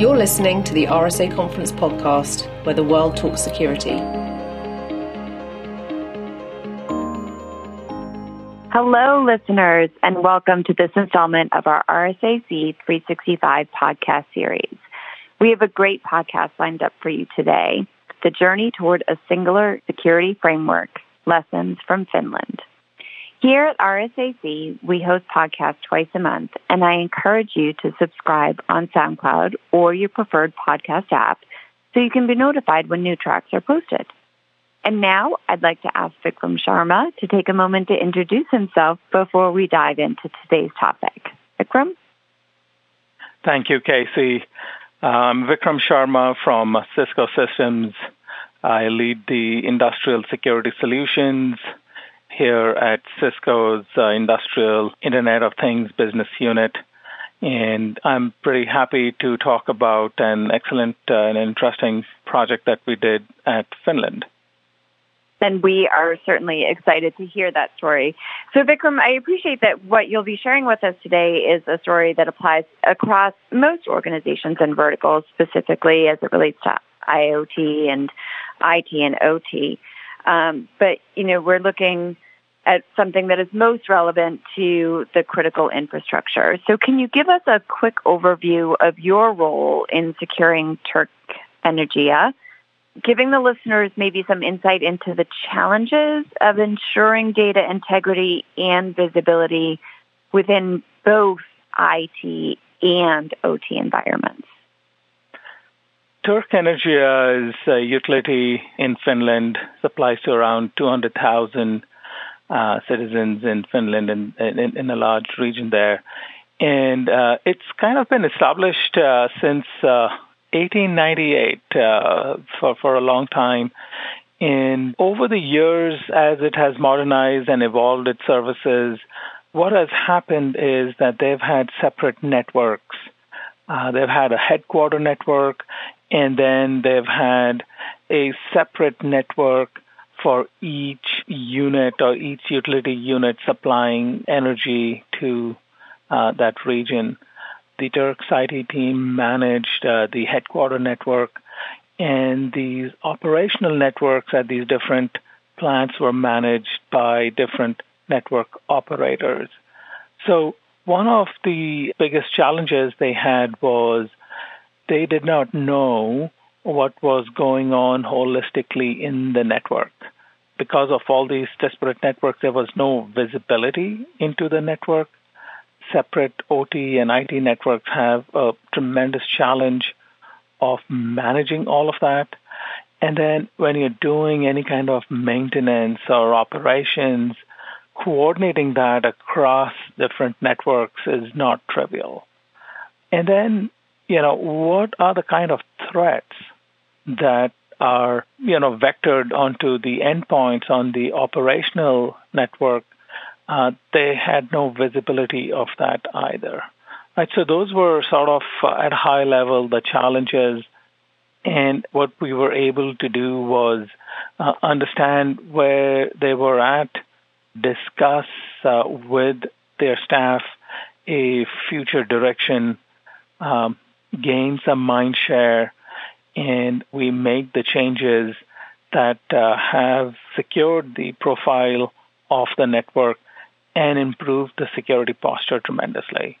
You're listening to the RSA Conference podcast, where the world talks security. Hello, listeners, and welcome to this installment of our RSAC 365 podcast series. We have a great podcast lined up for you today The Journey Toward a Singular Security Framework Lessons from Finland. Here at RSAC, we host podcasts twice a month, and I encourage you to subscribe on SoundCloud or your preferred podcast app so you can be notified when new tracks are posted. And now I'd like to ask Vikram Sharma to take a moment to introduce himself before we dive into today's topic. Vikram? Thank you, Casey. I'm Vikram Sharma from Cisco Systems. I lead the industrial security solutions here at Cisco's uh, Industrial Internet of Things business unit. And I'm pretty happy to talk about an excellent uh, and interesting project that we did at Finland. And we are certainly excited to hear that story. So, Vikram, I appreciate that what you'll be sharing with us today is a story that applies across most organizations and verticals, specifically as it relates to IoT and IT and OT. Um, but, you know, we're looking at something that is most relevant to the critical infrastructure. So can you give us a quick overview of your role in securing Turku Energia, giving the listeners maybe some insight into the challenges of ensuring data integrity and visibility within both IT and OT environments? Turku Energia is a utility in Finland, supplies to around 200,000 uh, citizens in Finland and in, in, a large region there. And uh, it's kind of been established uh, since 1898 uh, uh, for, for a long time. And over the years, as it has modernized and evolved its services, what has happened is that they've had separate networks. Uh, they've had a headquarter network, and then they've had a separate network for each unit or each utility unit supplying energy to uh, that region. The Turku's IT team managed uh, the headquarter network, and these operational networks at these different plants were managed by different network operators. So, one of the biggest challenges they had was they did not know what was going on holistically in the network. Because of all these disparate networks, there was no visibility into the network. Separate OT and IT networks have a tremendous challenge of managing all of that. And then when you're doing any kind of maintenance or operations, coordinating that across different networks is not trivial. And then you know, what are the kind of threats that are, you know, vectored onto the endpoints on the operational network? Uh, they had no visibility of that either. Right, so those were sort of uh, at high level the challenges, and what we were able to do was uh, understand where they were at, discuss uh, with their staff a future direction um, gain some mind share and we make the changes that uh, have secured the profile of the network and improved the security posture tremendously.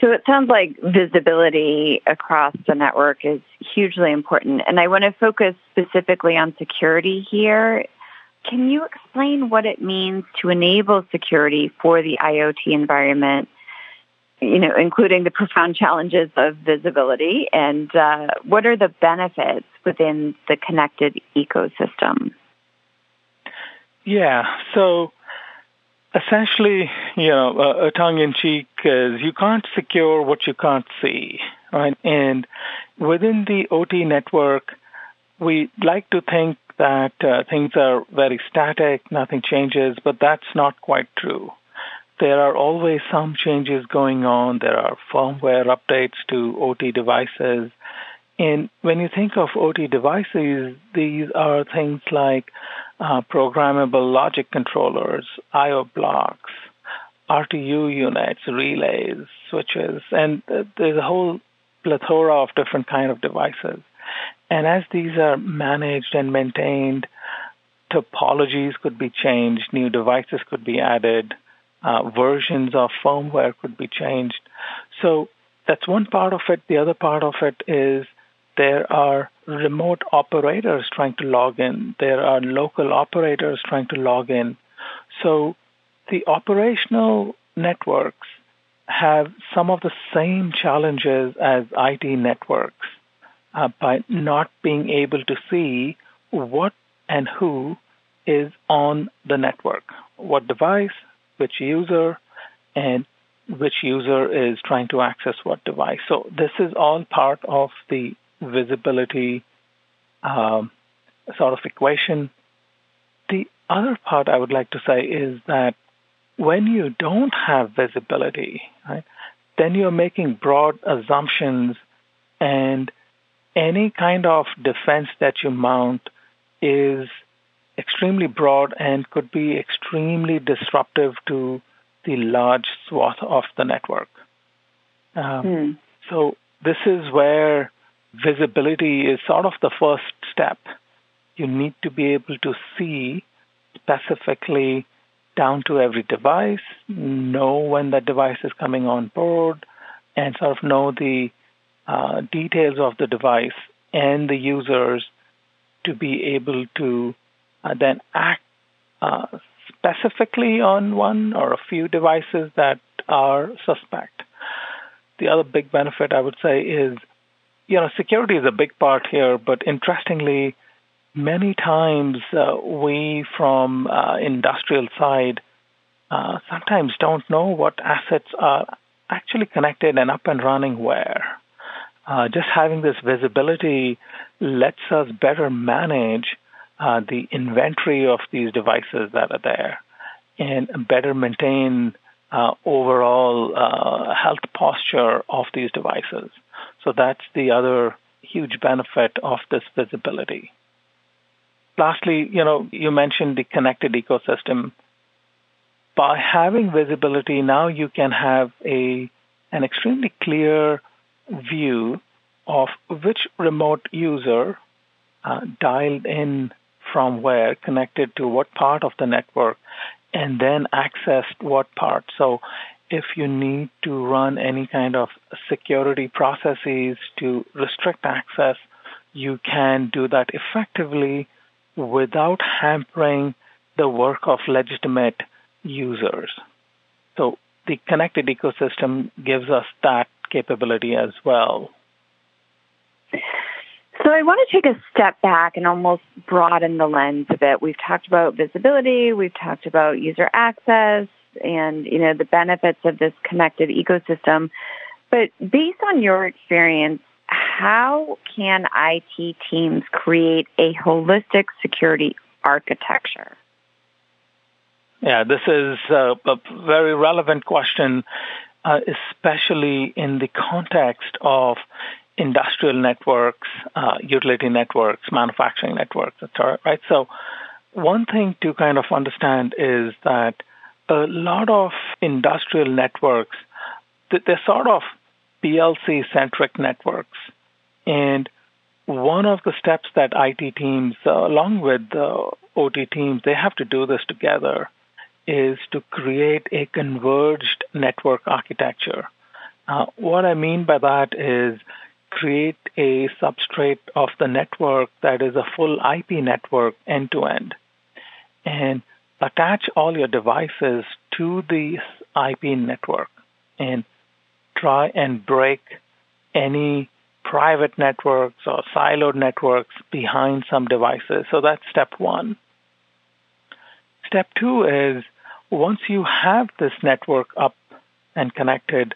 So it sounds like visibility across the network is hugely important. And I want to focus specifically on security here. Can you explain what it means to enable security for the IoT environment you know, including the profound challenges of visibility, and uh, what are the benefits within the connected ecosystem? Yeah, so essentially, you know, a, a tongue-in-cheek is you can't secure what you can't see, right? And within the OT network, we like to think that uh, things are very static, nothing changes, but that's not quite true there are always some changes going on. There are firmware updates to OT devices. And when you think of OT devices, these are things like uh, programmable logic controllers, I.O. blocks, RTU units, relays, switches, and there's a whole plethora of different kind of devices. And as these are managed and maintained, topologies could be changed, new devices could be added, uh, versions of firmware could be changed. So that's one part of it. The other part of it is there are remote operators trying to log in. There are local operators trying to log in. So the operational networks have some of the same challenges as IT networks uh, by not being able to see what and who is on the network, what device, which user, and which user is trying to access what device. So this is all part of the visibility um, sort of equation. The other part I would like to say is that when you don't have visibility, right, then you're making broad assumptions and any kind of defense that you mount is extremely broad and could be extremely disruptive to the large swath of the network. Um, hmm. So this is where visibility is sort of the first step. You need to be able to see specifically down to every device, know when that device is coming on board, and sort of know the uh, details of the device and the users to be able to uh, then act uh, specifically on one or a few devices that are suspect. The other big benefit I would say is, you know, security is a big part here, but interestingly, many times uh, we from uh, industrial side uh, sometimes don't know what assets are actually connected and up and running where. Uh, just having this visibility lets us better manage uh, the inventory of these devices that are there and better maintain uh, overall uh, health posture of these devices. So that's the other huge benefit of this visibility. Lastly, you know, you mentioned the connected ecosystem. By having visibility, now you can have a an extremely clear view of which remote user uh, dialed in from where, connected to what part of the network, and then accessed what part. So if you need to run any kind of security processes to restrict access, you can do that effectively without hampering the work of legitimate users. So the connected ecosystem gives us that capability as well. So I want to take a step back and almost broaden the lens a bit. We've talked about visibility, we've talked about user access and, you know, the benefits of this connected ecosystem. But based on your experience, how can IT teams create a holistic security architecture? Yeah, this is a, a very relevant question, uh, especially in the context of industrial networks, uh, utility networks, manufacturing networks, etc. Right. So, one thing to kind of understand is that a lot of industrial networks, they're sort of PLC centric networks, and one of the steps that IT teams, uh, along with the OT teams, they have to do this together, is to create a converged network architecture. Uh, what I mean by that is create a substrate of the network that is a full IP network end to end and attach all your devices to the IP network and try and break any private networks or siloed networks behind some devices. So that's step one. Step two is once you have this network up and connected,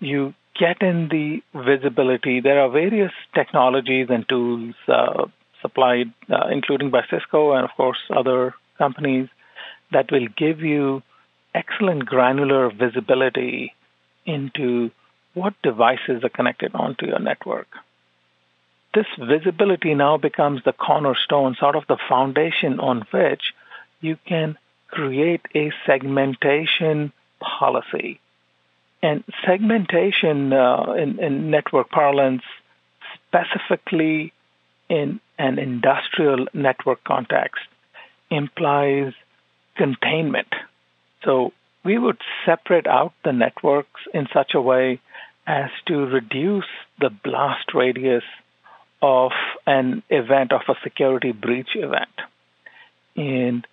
you get in the visibility, there are various technologies and tools uh, supplied, uh, including by Cisco and, of course, other companies, that will give you excellent granular visibility into what devices are connected onto your network. This visibility now becomes the cornerstone, sort of the foundation on which you can create a segmentation policy. And segmentation uh, in, in network parlance, specifically in an industrial network context, implies containment. So we would separate out the networks in such a way as to reduce the blast radius of an event, of a security breach event. And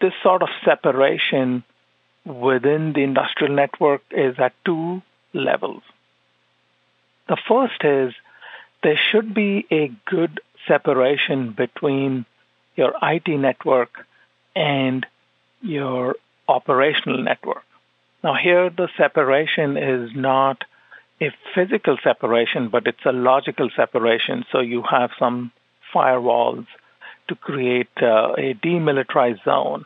this sort of separation within the industrial network is at two levels. The first is there should be a good separation between your IT network and your operational network. Now, here the separation is not a physical separation, but it's a logical separation. So you have some firewalls to create uh, a demilitarized zone.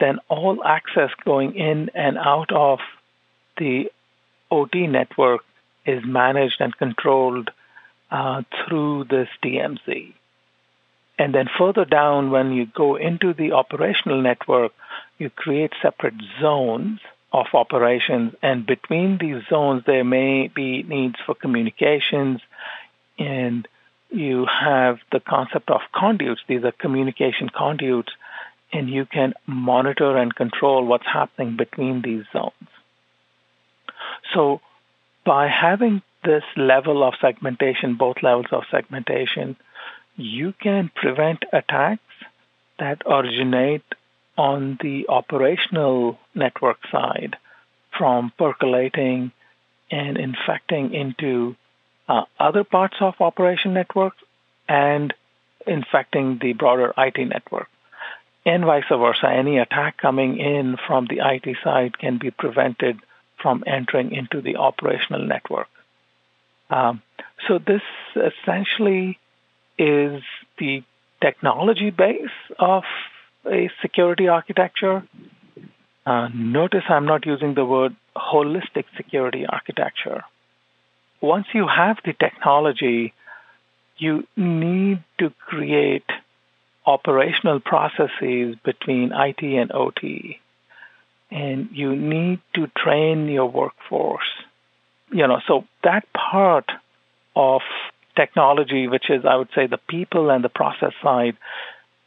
Then all access going in and out of the OT network is managed and controlled uh, through this DMZ. And then further down, when you go into the operational network, you create separate zones of operations, and between these zones, there may be needs for communications, and you have the concept of conduits. These are communication conduits, and you can monitor and control what's happening between these zones. So, by having this level of segmentation, both levels of segmentation, you can prevent attacks that originate on the operational network side from percolating and infecting into uh, other parts of operation networks and infecting the broader IT network. And vice versa, any attack coming in from the IT side can be prevented from entering into the operational network. Um, so this essentially is the technology base of a security architecture. Uh, notice I'm not using the word holistic security architecture. Once you have the technology, you need to create operational processes between IT and OT. And you need to train your workforce. You know, so that part of technology, which is, I would say, the people and the process side,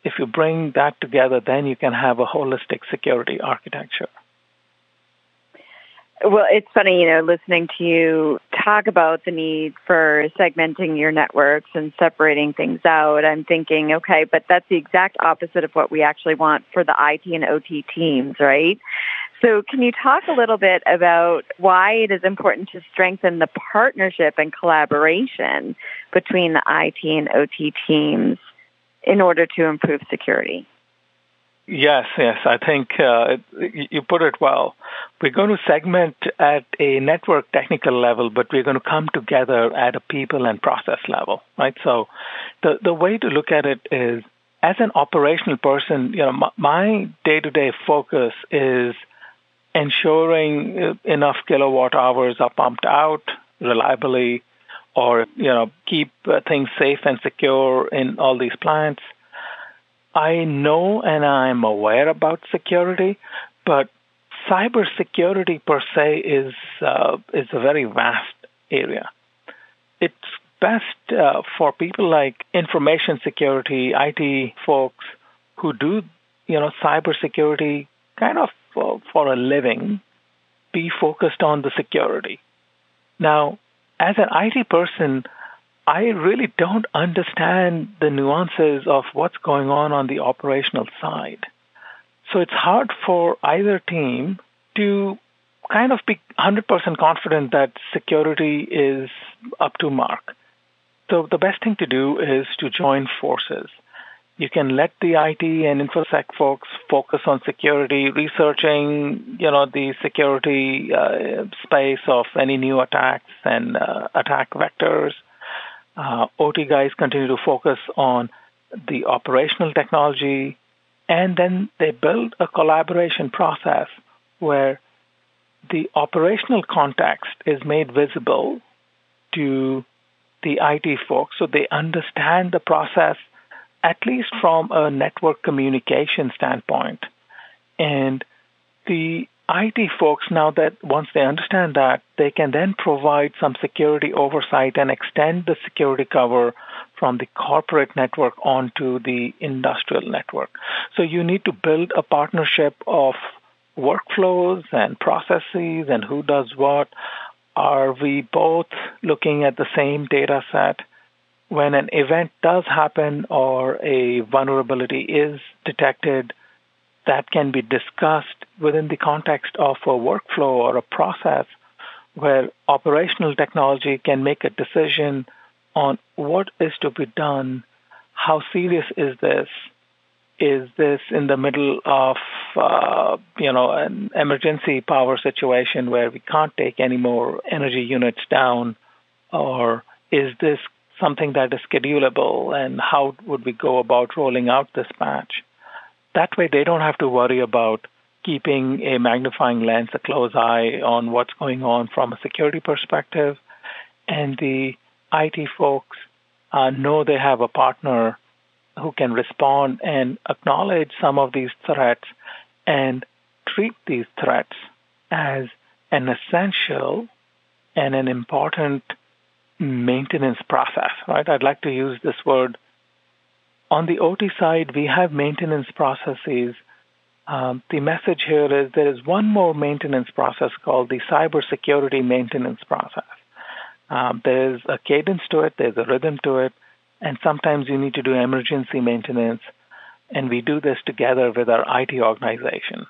if you bring that together, then you can have a holistic security architecture. Well, it's funny, you know, listening to you talk about the need for segmenting your networks and separating things out. I'm thinking, okay, but that's the exact opposite of what we actually want for the IT and OT teams, right? So can you talk a little bit about why it is important to strengthen the partnership and collaboration between the IT and OT teams in order to improve security? Yes, yes, I think uh, you put it well. We're going to segment at a network technical level, but we're going to come together at a people and process level, right? So, the the way to look at it is, as an operational person, you know, my day to day focus is ensuring enough kilowatt hours are pumped out reliably or you know keep uh, things safe and secure in all these plants. I know and I'm aware about security, but cybersecurity per se is uh, is a very vast area. It's best uh, for people like information security, IT folks who do you know cybersecurity kind of for, for a living, be focused on the security. Now, as an IT person, I really don't understand the nuances of what's going on on the operational side. So it's hard for either team to kind of be 100% confident that security is up to mark. So the best thing to do is to join forces. You can let the IT and InfoSec folks focus on security, researching, you know, the security uh, space of any new attacks and uh, attack vectors. Uh, OT guys continue to focus on the operational technology, and then they build a collaboration process where the operational context is made visible to the IT folks so they understand the process at least from a network communication standpoint. And the IT folks, now that once they understand that, they can then provide some security oversight and extend the security cover from the corporate network onto the industrial network. So you need to build a partnership of workflows and processes and who does what. Are we both looking at the same data set? When an event does happen or a vulnerability is detected, that can be discussed within the context of a workflow or a process where operational technology can make a decision on what is to be done, how serious is this, is this in the middle of uh, you know an emergency power situation where we can't take any more energy units down, or is this something that is schedulable, and how would we go about rolling out this patch? That way, they don't have to worry about keeping a magnifying lens, a close eye on what's going on from a security perspective, and the IT folks uh, know they have a partner who can respond and acknowledge some of these threats and treat these threats as an essential and an important maintenance process, right? I'd like to use this word. On the OT side, we have maintenance processes. Um, the message here is there is one more maintenance process called the cybersecurity maintenance process. Um, there's a cadence to it, there's a rhythm to it, and sometimes you need to do emergency maintenance. And we do this together with our IT organization.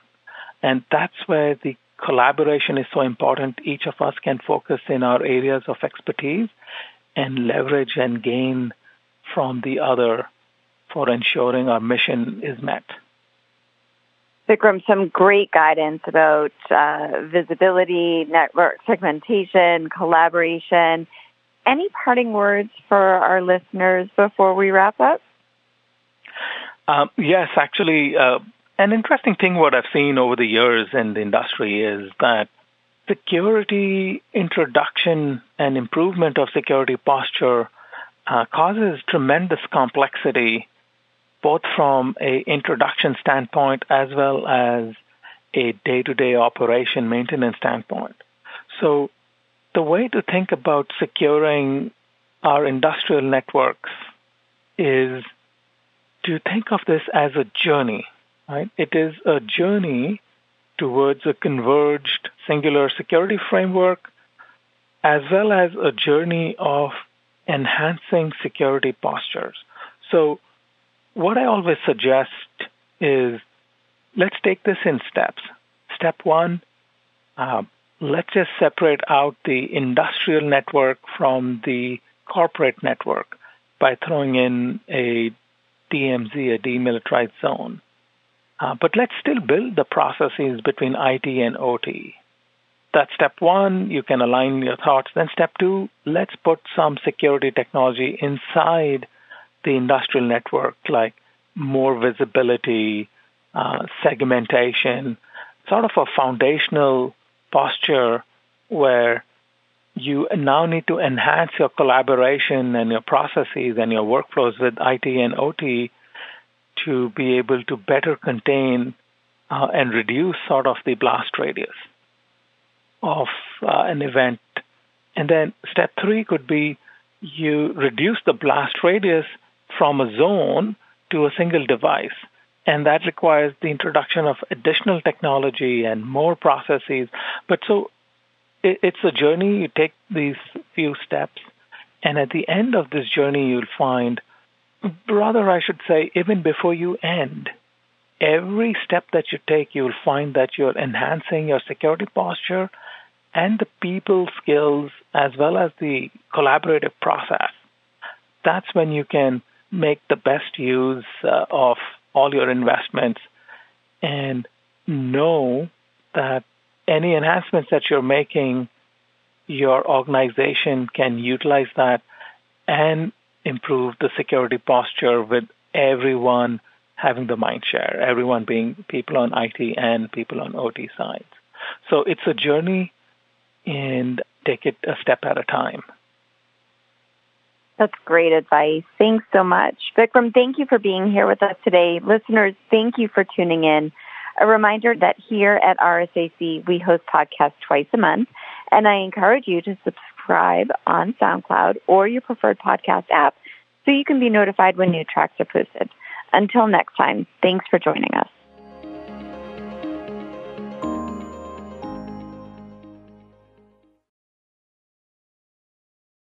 And that's where the collaboration is so important. Each of us can focus in our areas of expertise and leverage and gain from the other for ensuring our mission is met. Vikram, some great guidance about uh, visibility, network segmentation, collaboration, any parting words for our listeners before we wrap up? Um, yes, actually, uh, an interesting thing what I've seen over the years in the industry is that security introduction and improvement of security posture uh, causes tremendous complexity, both from a introduction standpoint as well as a day-to-day operation maintenance standpoint. So the way to think about securing our industrial networks is to think of this as a journey, right? It is a journey towards a converged singular security framework as well as a journey of enhancing security postures. So what I always suggest is let's take this in steps. Step one, uh, let's just separate out the industrial network from the corporate network by throwing in a DMZ, a demilitarized zone. Uh, but let's still build the processes between IT and OT. That's step one. You can align your thoughts. Then step two, let's put some security technology inside the industrial network, like more visibility, uh, segmentation, sort of a foundational posture where you now need to enhance your collaboration and your processes and your workflows with IT and OT to be able to better contain uh, and reduce sort of the blast radius of uh, an event. And then step three could be you reduce the blast radius from a zone to a single device and that requires the introduction of additional technology and more processes. But so it's a journey. You take these few steps, and at the end of this journey, you'll find, rather, I should say, even before you end, every step that you take, you'll find that you're enhancing your security posture and the people skills as well as the collaborative process. That's when you can make the best use uh, of all your investments and know that any enhancements that you're making, your organization can utilize that and improve the security posture with everyone having the mind share, everyone being people on IT and people on OT sides. So it's a journey and take it a step at a time. That's great advice. Thanks so much. Vikram, thank you for being here with us today. Listeners, thank you for tuning in. A reminder that here at RSAC, we host podcasts twice a month, and I encourage you to subscribe on SoundCloud or your preferred podcast app so you can be notified when new tracks are posted. Until next time, thanks for joining us.